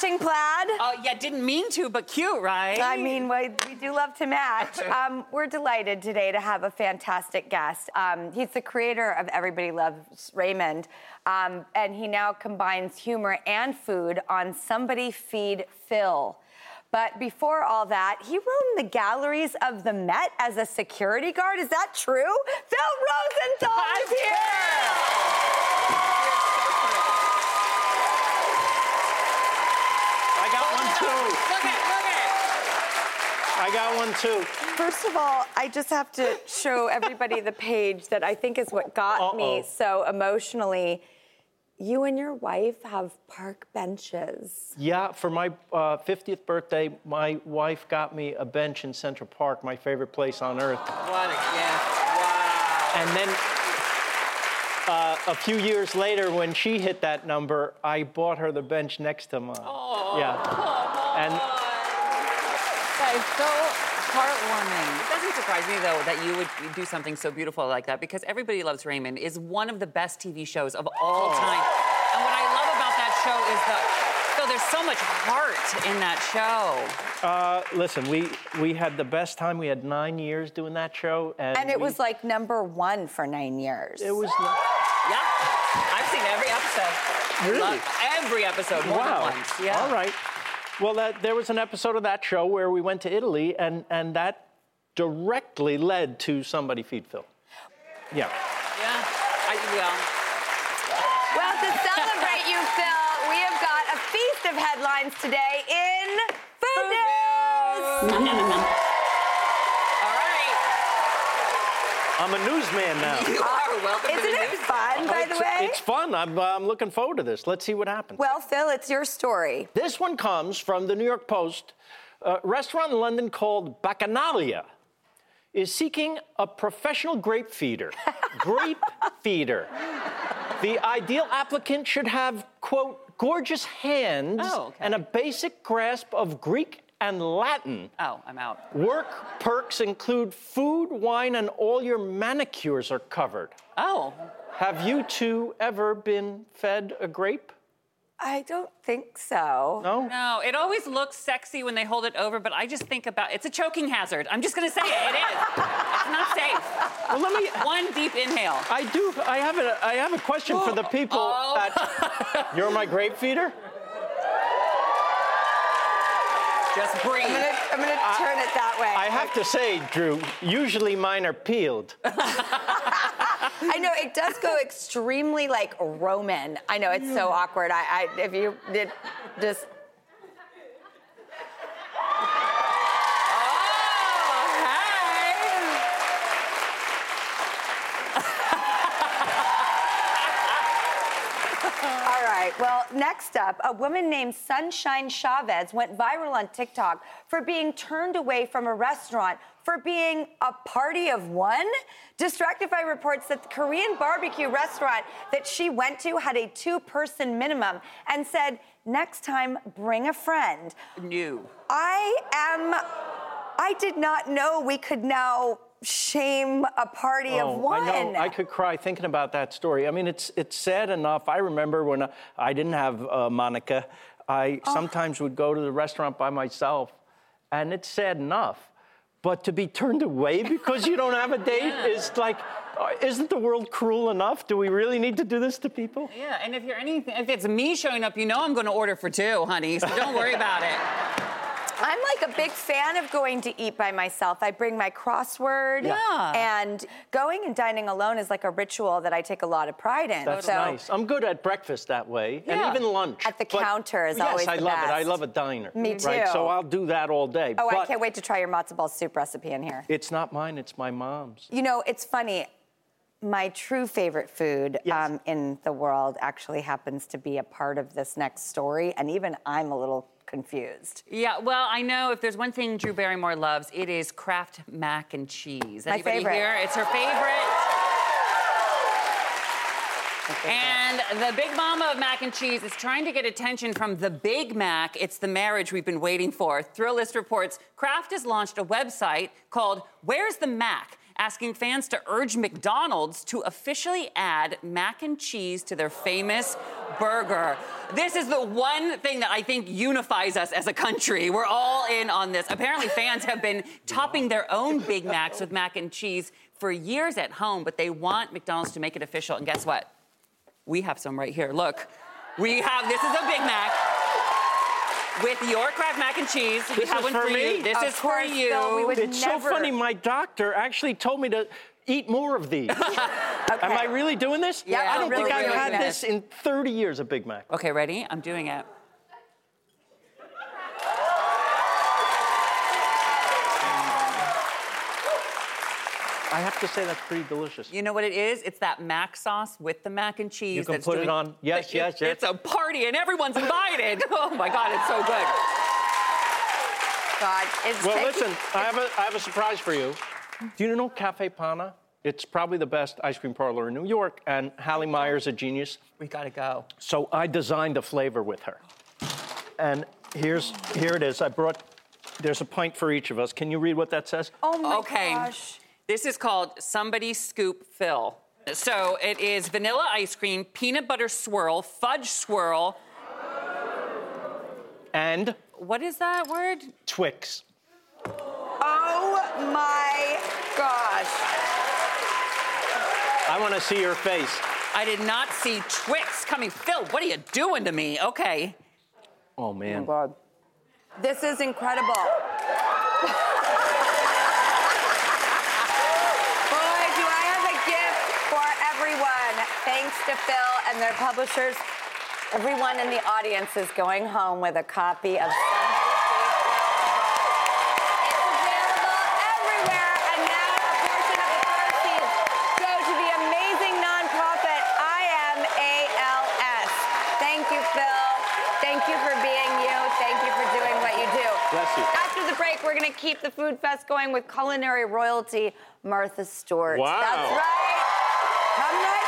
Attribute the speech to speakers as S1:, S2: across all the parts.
S1: Matching plaid?
S2: Oh, yeah, didn't mean to, but cute, right?
S1: I mean, we, we do love to match. Um, we're delighted today to have a fantastic guest. Um, he's the creator of Everybody Loves Raymond, um, and he now combines humor and food on Somebody Feed Phil. But before all that, he in the galleries of the Met as a security guard. Is that true? Phil Rosenthal is here.
S3: I got one too.
S2: Look at, look at.
S3: I got one too.
S1: First of all, I just have to show everybody the page that I think is what got me
S3: Uh-oh.
S1: so emotionally. You and your wife have park benches.
S3: Yeah, for my uh, 50th birthday, my wife got me a bench in Central Park, my favorite place on earth.
S2: What a gift. Wow.
S3: And then uh, a few years later, when she hit that number, I bought her the bench next to mine. Yeah. And
S2: That is so heartwarming. It doesn't surprise me, though, that you would do something so beautiful like that because Everybody Loves Raymond is one of the best TV shows of all time. And what I love about that show is the. So there's so much heart in that show.
S3: uh, listen, we we had the best time. We had nine years doing that show, and,
S1: And it
S3: we-
S1: was like number one for nine years.
S3: it was
S2: Yeah. I've seen every episode.
S3: Really?
S2: love every episode more
S3: wow.
S2: than once. Yeah.
S3: All right. Well, that, there was an episode of that show where we went to Italy, and and that directly led to somebody feed Phil. Yeah.
S2: Yeah. I, well,
S1: well, to celebrate you, Phil, we have got a feast of headlines today in Food News.
S2: all right.
S3: I'm a newsman now.
S2: You are welcome to
S1: Isn't it
S2: news.
S1: fun, by the way?
S3: It's fun. I'm, uh, I'm looking forward to this. Let's see what happens.
S1: Well, Phil, it's your story.
S3: This one comes from the New York Post. A restaurant in London called Bacchanalia is seeking a professional grape feeder. grape feeder. The ideal applicant should have, quote, gorgeous hands
S2: Oh, okay.
S3: and a basic grasp of Greek and Latin.
S2: Oh, I'm out.
S3: Work perks include food, wine, and all your manicures are covered.
S2: Oh,
S3: Have you two ever been fed a grape?
S1: I don't think so.
S3: No?
S2: no, it always looks sexy when they hold it over, but I just think about it's a choking hazard. I'm just gonna say it, it is. It's not safe.
S3: Well, let me.
S2: One deep inhale.
S3: I do. I have a. I have a question for the people.
S2: Oh.
S3: At, you're my grape feeder.
S2: Just breathe.
S1: I'm gonna, I'm gonna turn it that way.
S3: I have to say, Drew. Usually mine are peeled.
S1: I know it does go extremely like Roman. I know it's so awkward. I, I if you did just
S2: Oh, hey.
S1: all right. Well, next up, a woman named Sunshine Chavez went viral on TikTok for being turned away from a restaurant for being a party of one. Distractify reports that the Korean barbecue restaurant that she went to had a two person minimum and said, next time, bring a friend.
S2: New.
S1: I am, I did not know we could now shame a party of one.
S3: Oh, I know. I could cry thinking about that story. I mean, it's it's sad enough. I remember when I, I didn't have uh, Monica, I
S1: Oh.
S3: sometimes would go to the restaurant by myself, and it's sad enough. But to be turned away because you don't have a date is like, uh, isn't the world cruel enough? Do we really need to do this to people?
S2: Yeah, and if you're anything, if it's me showing up, you know I'm going to order for two, honey. So don't worry about it.
S1: I'm like a big fan of going to eat by myself. I bring my crossword.
S2: Yeah.
S1: And going and dining alone is like a ritual that I take a lot of pride in.
S3: That's
S1: so
S3: nice. I'm good at breakfast that way,
S2: Yeah.
S3: and even lunch.
S1: At the
S3: But-
S1: counter is
S3: yes,
S1: always
S3: I
S1: the
S3: love it. I love a diner.
S1: Me
S3: Right,
S1: too.
S3: so I'll do that all day.
S1: Oh, I can't wait to try your matzo ball soup recipe in here.
S3: It's not mine. It's my mom's.
S1: You know, it's funny. My true favorite food
S3: Yes.
S1: um, in the world actually happens to be a part of this next story, and even I'm a little confused.
S2: Yeah, well, I know if there's one thing Drew Barrymore loves, it is Kraft mac and cheese.
S1: My
S2: Anybody
S1: favorite.
S2: here? It's her favorite. And the big mama of mac and cheese is trying to get attention from the Big Mac. It's the marriage we've been waiting for. Thrillist reports Kraft has launched a website called Where's the Mac? Asking fans to urge McDonald's to officially add mac and cheese to their famous burger. This is the one thing that I think unifies us as a country. We're all in on this. Apparently, fans have been topping their own Big Macs with mac and cheese for years at home, but they want McDonald's to make it official. And guess what? We have some right here. Look, we have this is a Big Mac with your Kraft mac and cheese. We
S3: This
S2: have
S3: is
S2: one
S3: for
S2: for you.
S3: me?
S2: This
S1: Of
S2: is for you.
S1: Phil, we would
S3: It's
S1: never-
S3: so funny. My doctor actually told me to eat more of these. Am I really doing this?
S1: Yeah,
S3: I don't
S1: really
S3: think I've had
S1: this.
S3: this in 30 years of Big Mac.
S2: Okay, ready? I'm doing it.
S3: I have to say that's pretty delicious.
S2: You know what it is? It's that mac sauce with the mac and cheese.
S3: You can
S2: that's
S3: put it on- yes,
S2: It-
S3: yes, yes.
S2: It's a party and everyone's invited. oh my God, it's so good.
S1: God, it's
S3: Well,
S1: taking-
S3: listen, I have, a, I have a surprise for you. Do you know Caffe Panna? It's probably the best ice cream parlor in New York, and Hallie Meyer's a genius.
S2: We gotta go.
S3: So I designed a flavor with her. And here's here it is. I brought there's a pint for each of us. Can you read what that says?
S1: Oh my
S2: Okay.
S1: gosh.
S2: This is called Somebody Scoop Phil. So it is vanilla ice cream, peanut butter swirl, fudge swirl.
S3: And
S2: What is that word?
S3: Twix.
S1: Oh my gosh.
S3: I want to see your face.
S2: I did not see Twix coming. Phil, what are you doing to me? Okay.
S3: Oh man.
S1: Oh, God. This is incredible. Boy, do I have a gift for everyone. To Phil and their publishers. Everyone in the audience is going home with a copy of It's available everywhere, and now a portion of the proceeds go to the amazing nonprofit IMALS. Thank you, Phil. Thank you for being you. Thank you for doing what you do.
S3: Bless you.
S1: After the break, we're going to keep the food fest going with culinary royalty Martha Stewart.
S3: Wow.
S1: That's right. Come right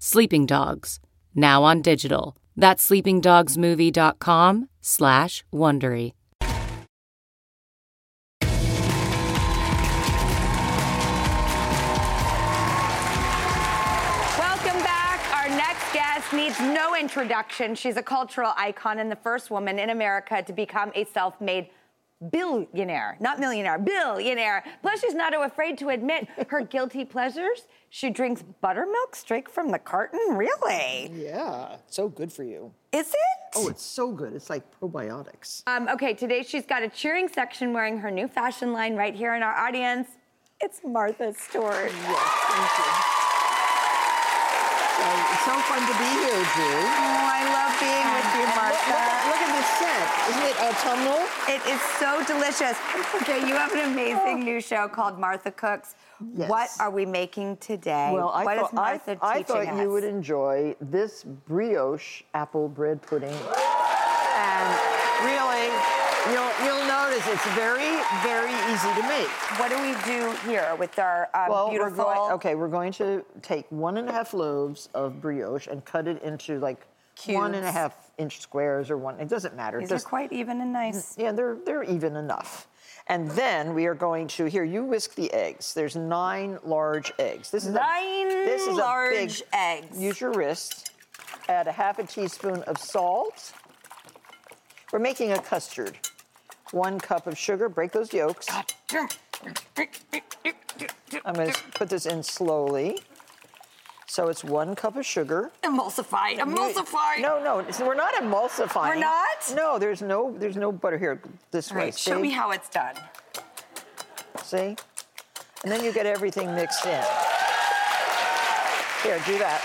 S4: Sleeping Dogs, now on digital. That's sleepingdogsmovie.com slash Wondery.
S1: Welcome back. Our next guest needs no introduction. She's a cultural icon and the first woman in America to become a self made billionaire, not millionaire, billionaire. Plus, she's not afraid to admit her guilty pleasures. She drinks buttermilk straight from the carton. Really?
S5: Yeah, so good for you.
S1: Is it?
S5: Oh, it's so good. It's like probiotics.
S1: Um, okay, today she's got a cheering section wearing her new fashion line right here in our audience. It's Martha Stewart.
S5: Yes, thank you. So, it's so fun to be here, Drew.
S1: Oh, I love being with you,
S5: And look,
S1: Martha.
S5: look at, look at this set. Isn't it autumnal?
S1: It is so delicious. Okay, you have an amazing oh. new show called Martha Cooks.
S5: Yes.
S1: What are we making today?
S5: Well, I
S1: what
S5: thought,
S1: is Martha
S5: I, I
S1: teaching
S5: thought
S1: us?
S5: you would enjoy this brioche apple bread pudding. And really, you'll, you'll notice it's very, very easy to make.
S1: What do we do here with our um,
S5: Well,
S1: beautiful?
S5: we're going, okay, we're going to take one and a half loaves of brioche and cut it into like one and a
S1: Cubes.
S5: half inch squares or one. It doesn't matter.
S1: These
S5: Just-
S1: are quite even and nice.
S5: Yeah, they're they're even enough. And then we are going to here. You whisk the eggs. There's nine large eggs. This is
S1: Nine
S5: a, this is
S1: large
S5: a big,
S1: eggs.
S5: Use your wrist. Add a half a teaspoon of salt. We're making a custard. One cup of sugar. Break those yolks. I'm going to put this in slowly. So it's one cup of sugar.
S1: Emulsify,
S5: You-
S1: emulsify.
S5: No, no, we're not emulsifying.
S1: We're not?
S5: No, there's no, there's no butter here. This
S1: All
S5: way.
S1: right, show me how it's done.
S5: See? And then you get everything mixed in. Here, do that.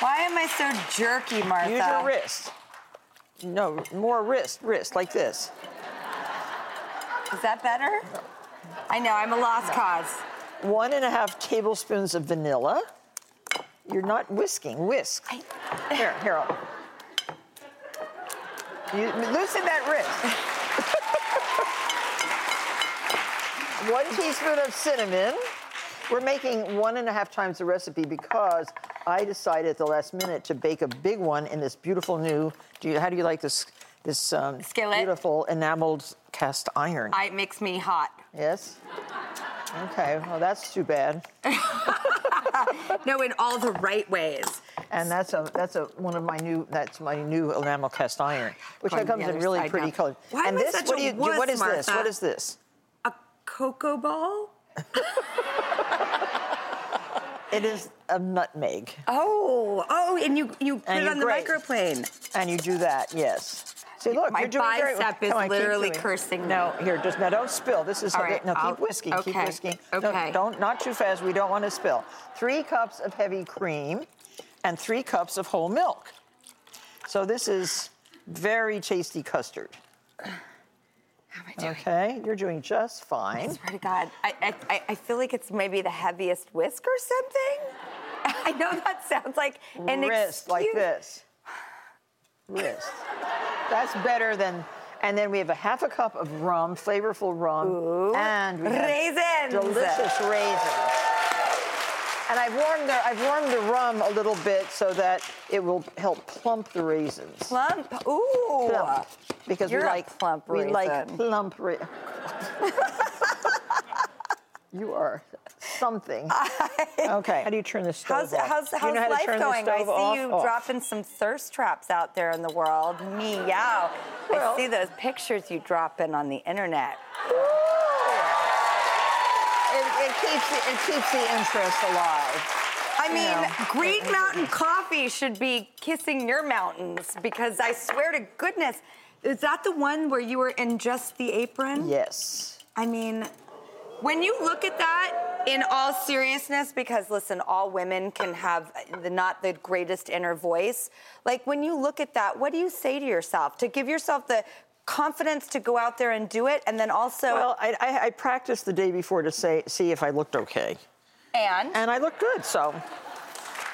S1: Why am I so jerky, Martha?
S5: Use your wrist. No, more wrist, wrist, like this.
S1: Is that better? I know, I'm a lost cause.
S5: One and a half tablespoons of vanilla. You're not whisking, whisk. Here, here. I'll- You, loosen that wrist. one teaspoon of cinnamon. We're making one and a half times the recipe because I decided at the last minute to bake a big one in this beautiful new. Do you, how do you like this? This um, beautiful enameled cast iron.
S1: I, it makes me hot.
S5: yes. Okay. Well, that's too bad.
S1: No, in all the right ways.
S5: And that's a that's a one of my new that's my new enamel cast iron, which
S1: Going
S5: comes in really pretty
S1: now.
S5: colors.
S1: Why
S5: and this,
S1: such
S5: what
S1: a
S5: do you?
S1: wuss,
S5: what is this? What is this?
S1: A cocoa ball?
S5: It is a nutmeg,
S1: Oh, oh, and you you put
S5: And
S1: it on the
S5: grate.
S1: microplane.
S5: and you do that. Yes. See, look,
S1: My
S5: you're doing very,
S1: bicep is
S5: on,
S1: literally cursing
S5: No, here, just now don't spill. This is
S1: All right,
S5: no.
S1: I'll-
S5: Keep whisking. Keep
S1: okay,
S5: whisking.
S1: okay.
S5: No, don't not too fast. We don't want to spill. Three cups of heavy cream, and three cups of whole milk. So this is very tasty custard.
S1: How am I doing?
S5: Okay, you're doing just fine.
S1: I swear to God, I, I, I- feel like it's maybe the heaviest whisk or something. I know that sounds like an
S5: wrist like this. Wrist. That's better than. And then we have a half a cup of rum, flavorful rum, and we have
S1: Raisins.
S5: delicious raisins. And I've warmed the I've warmed the rum a little bit so that it will help plump the raisins.
S1: Plump. Ooh.
S5: Plump. Because
S1: You're
S5: we
S1: a
S5: like
S1: plump
S5: we like plump ra- You are something. okay. How do you turn the stove
S1: How's,
S5: off?
S1: how's,
S5: Do you know how
S1: life going? I see
S5: off?
S1: you
S5: Off.
S1: dropping some thirst traps out there in the world. Meow.
S5: Well-
S1: I see those pictures you drop in on the internet.
S5: It, it keeps the, it keeps the interest alive.
S1: I mean,
S5: know.
S1: Green Mountain Coffee should be kissing your mountains because I swear to goodness, is that the one where you were in just the apron?
S5: Yes.
S1: I mean, when you look at that in all seriousness, because listen, all women can have the, not the greatest inner voice. Like when you look at that, what do you say to yourself to give yourself the confidence to go out there and do it, and then also
S5: Well, I, I, I practiced the day before to say see if I looked okay,
S1: and
S5: and I looked good. So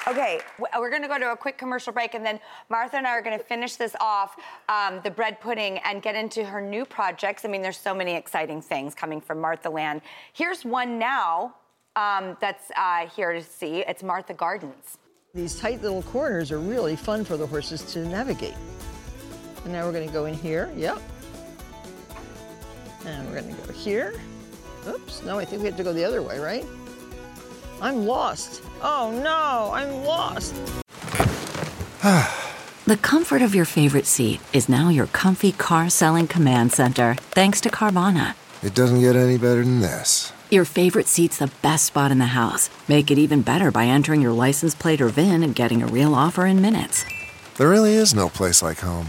S1: Okay, we're going to go to a quick commercial break, and then Martha and I are going to finish this off, um, the bread pudding, and get into her new projects. I mean, there's so many exciting things coming from Martha Land. Here's one now um, that's uh, here to see. It's Martha Gardens.
S5: These tight little corners are really fun for the horses to navigate. And now we're going to go in here. Yep. And we're going to go here. Oops. No, I think we have to go the other way, right? I'm lost. Oh no, I'm lost.
S6: The comfort of your favorite seat is now your comfy car selling command center, thanks to Carvana.
S7: It doesn't get any better than this.
S6: Your favorite seat's the best spot in the house. Make it even better by entering your license plate or VIN and getting a real offer in minutes.
S7: There really is no place like home.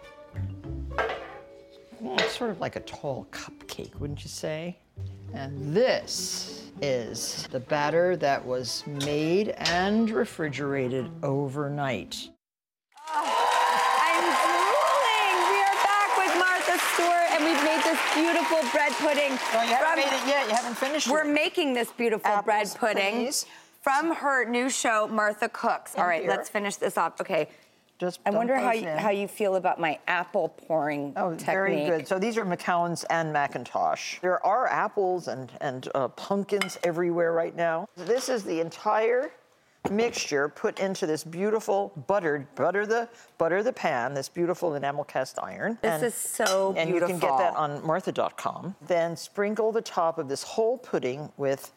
S5: It's sort of like a tall cupcake, wouldn't you say? And this is the batter that was made and refrigerated overnight.
S1: Ah, I'm drooling. We are back with Martha Stewart, and we've made this beautiful bread pudding.
S5: Well, you haven't made it yet. You haven't finished
S1: We're
S5: it.
S1: making this beautiful bread pudding
S5: please.
S1: from her new show, Martha Cooks. All right,
S5: here.
S1: let's finish this off. Okay.
S5: Just
S1: I wonder how you,
S5: in.
S1: how you feel about my apple pouring
S5: Oh,
S1: technique.
S5: very good. So these are Macouns and McIntosh. There are apples and, and uh, pumpkins everywhere right now. This is the entire mixture put into this beautiful buttered butter the butter the pan this beautiful enamel cast iron
S1: This
S5: and,
S1: is so beautiful.
S5: and you can get that on martha.com then sprinkle the top of this whole pudding with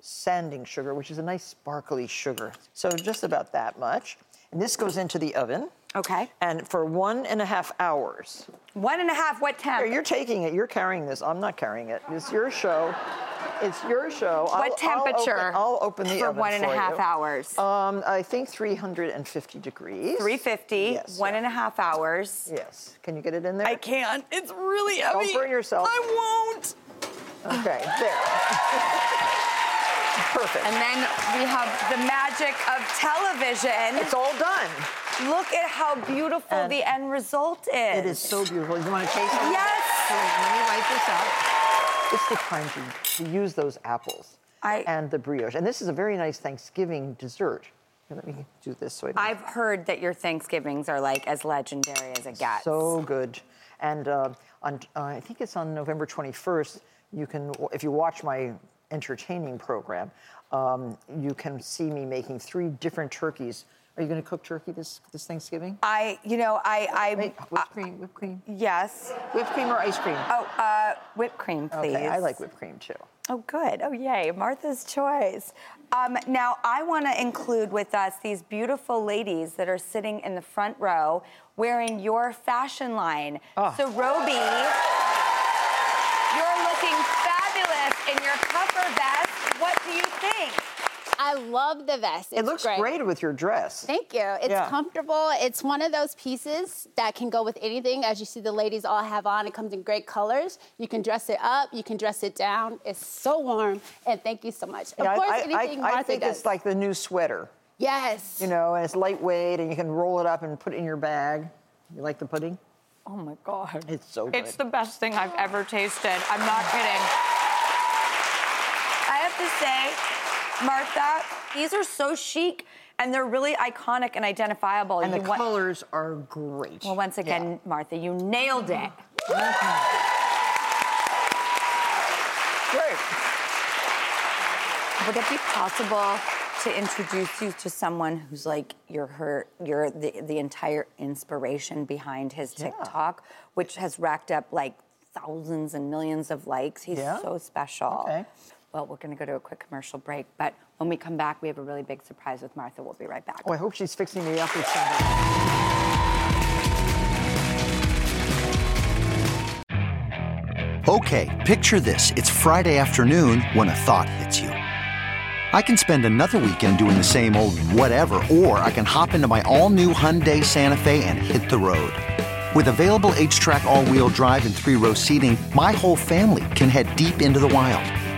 S5: sanding sugar which is a nice sparkly sugar so just about that much this goes into the oven
S1: Okay.
S5: and for one and a half hours
S1: One and a half. What temp?
S5: here, you're taking it. You're carrying this. I'm not carrying it. It's your show. It's your show.
S1: what
S5: I'll- I'll
S1: temperature?
S5: open, I'll open the
S1: for
S5: oven
S1: one and a
S5: for
S1: half
S5: you.
S1: hours.
S5: Um, I think 350 degrees.
S1: 350.
S5: Yes.
S1: One
S5: yeah.
S1: and a half hours.
S5: Yes. Can you get it in there?
S1: I can't. It's really heavy.
S5: Don't burn yourself.
S1: I won't.
S5: Okay. There. Perfect.
S1: And then we have the magic of television.
S5: it's all done.
S1: Look at how beautiful
S5: And
S1: the end result is.
S5: It is so beautiful. You want to taste it?
S1: Yes.
S5: Here, Let me write this out. It's the time to, to use those apples
S1: I-
S5: and the brioche. And this is a very nice Thanksgiving dessert. Here, let me do this so I
S1: I've heard that your Thanksgivings are like as legendary as it gets.
S5: So good. And uh, on, uh, I think it's on November 21st. You can, if you watch my entertaining program, um, you can see me making three different turkeys. Are you going to cook turkey this this Thanksgiving?
S1: I, you know, I, I,
S5: Wait, whipped cream, whipped cream,
S1: yes.
S5: whipped cream or ice cream?
S1: Oh, uh, whipped cream, please.
S5: okay, I like whipped cream too.
S1: Oh, good. Oh, yay. Martha's choice. Um, now, I want to include with us these beautiful ladies that are sitting in the front row wearing your fashion line.
S5: Ah.
S1: So, Roby, you're looking fabulous in your puffer vest. What do you think?
S8: I love the vest.
S5: It looks
S8: great.
S5: great with your dress.
S8: Thank you. It's
S5: Yeah.
S8: comfortable. It's one of those pieces that can go with anything. As you see, the ladies all have on. It comes in great colors. You can dress it up. You can dress it down. It's so warm. And thank you so much. Of
S5: Yeah, I-
S8: course,
S5: I,
S8: anything
S5: I, I
S8: Martha
S5: think
S8: does.
S5: it's like the new sweater.
S8: yes.
S5: You know, and it's lightweight, and you can roll it up and put it in your bag. You like the pudding?
S1: Oh my God.
S5: It's so good.
S1: It's the best thing I've ever tasted. I'm not kidding. I have to say, Martha, these are so chic and they're really iconic and identifiable.
S5: and the
S1: You want-
S5: colors are great.
S1: well, once again, Martha, you nailed it.
S5: Great.
S1: Would it be possible to introduce you to someone who's like you're her, you're the, the entire inspiration behind his TikTok, which has racked up like thousands and millions of likes. He's
S5: Yeah?
S1: so special.
S5: Okay.
S1: Well, we're going to go to a quick commercial break, but when we come back, we have a really big surprise with Martha. We'll be right back.
S5: Oh, I hope she's fixing me up with something.
S9: Okay, picture this. It's Friday afternoon when a thought hits you. I can spend another weekend doing the same old whatever, or I can hop into my all new Hyundai Santa Fe and hit the road. With available H track, all wheel drive, and three row seating, my whole family can head deep into the wild.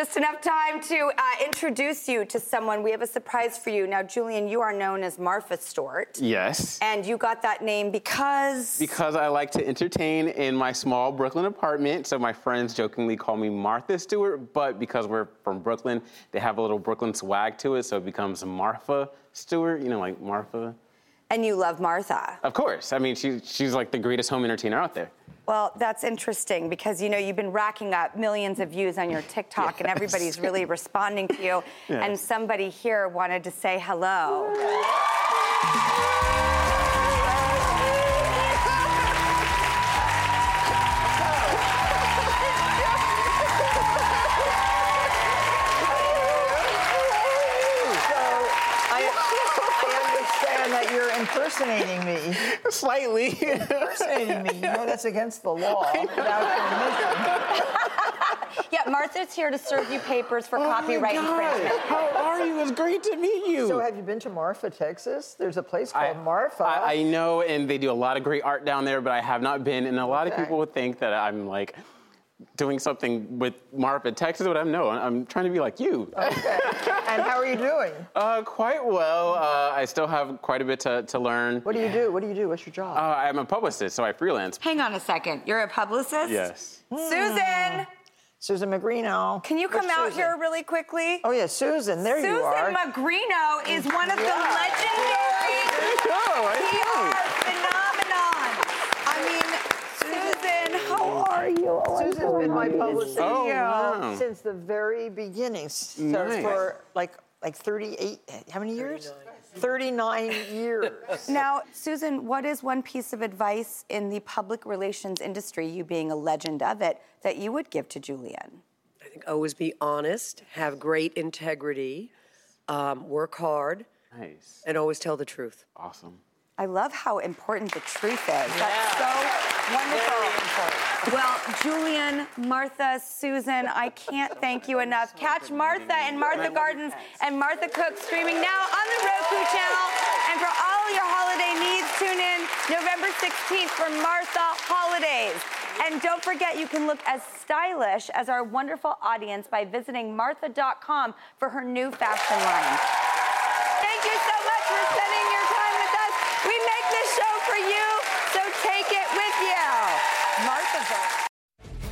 S1: Just enough time to uh, introduce you to someone. We have a surprise for you. Now, Julian, you are known as Martha Stewart.
S10: Yes.
S1: And you got that name because
S10: Because I like to entertain in my small Brooklyn apartment, so my friends jokingly call me Martha Stewart, but because we're from Brooklyn, they have a little Brooklyn swag to it, so it becomes Marfa Stewart, you know, like Martha.
S1: and you love Martha.
S10: Of course. I mean, she, she's like the greatest home entertainer out there.
S1: Well, that's interesting because you know you've been racking up millions of views on your TikTok, and everybody's really responding to you.
S10: Yes.
S1: And somebody here wanted to say hello.
S5: Impersonating me.
S10: Slightly.
S5: impersonating me. You know that's against the law without permission.
S1: Yeah, Martha's here to serve you papers for
S5: Oh my
S1: copyright
S5: God.
S1: infringement.
S5: How
S10: are you? It's great to meet you.
S5: So have you been to Marfa, Texas? There's a place called
S10: I-
S5: Marfa.
S10: I, I know, and they do a lot of great art down there, but I have not been. And a lot of people would think that I'm like doing something with Marfa, Texas, but I'm no. I'm trying to be like you.
S5: Okay. and how are you doing?
S10: Uh, quite well. Uh, I still have quite a bit to, to learn.
S5: What do you do? What do you do? What's your job?
S10: Uh, I'm a publicist, so I freelance.
S1: Hang on a second. You're a publicist?
S10: Yes.
S1: Susan,
S5: Susan Magrino.
S1: can you come
S5: Where's
S1: out
S5: Susan?
S1: here really quickly?
S5: Oh yeah, Susan. There
S1: Susan
S5: you are.
S1: Susan Magrino is one of the
S5: Yeah.
S1: legendary
S10: I
S1: PR phenomenon. I mean, Susan, how are you? Oh, I'm
S5: Susan's
S1: so
S5: been my
S1: happy
S5: publicist
S10: Oh, wow.
S5: since the very beginning. So
S10: Nice.
S5: for like like 38. How many years? 39 years.
S1: Now, Susan, what is one piece of advice in the public relations industry, you being a legend of it, that you would give to Julian?
S11: I think always be honest, have great integrity, um, work hard,
S10: Nice.
S11: and always tell the truth.
S10: Awesome.
S1: I love how important the truth is. That's so wonderful. Well, Julian, Martha, Susan, I can't thank you enough. Catch Martha and Martha Gardens and Martha Cook streaming now on the Roku channel. And for all your holiday needs, tune in November 16th for Martha Holidays. And don't forget, you can look as stylish as our wonderful audience by visiting martha.com for her new fashion line. Thank you so much for spending your time with us. We make this show for you, so take it with you. Martha's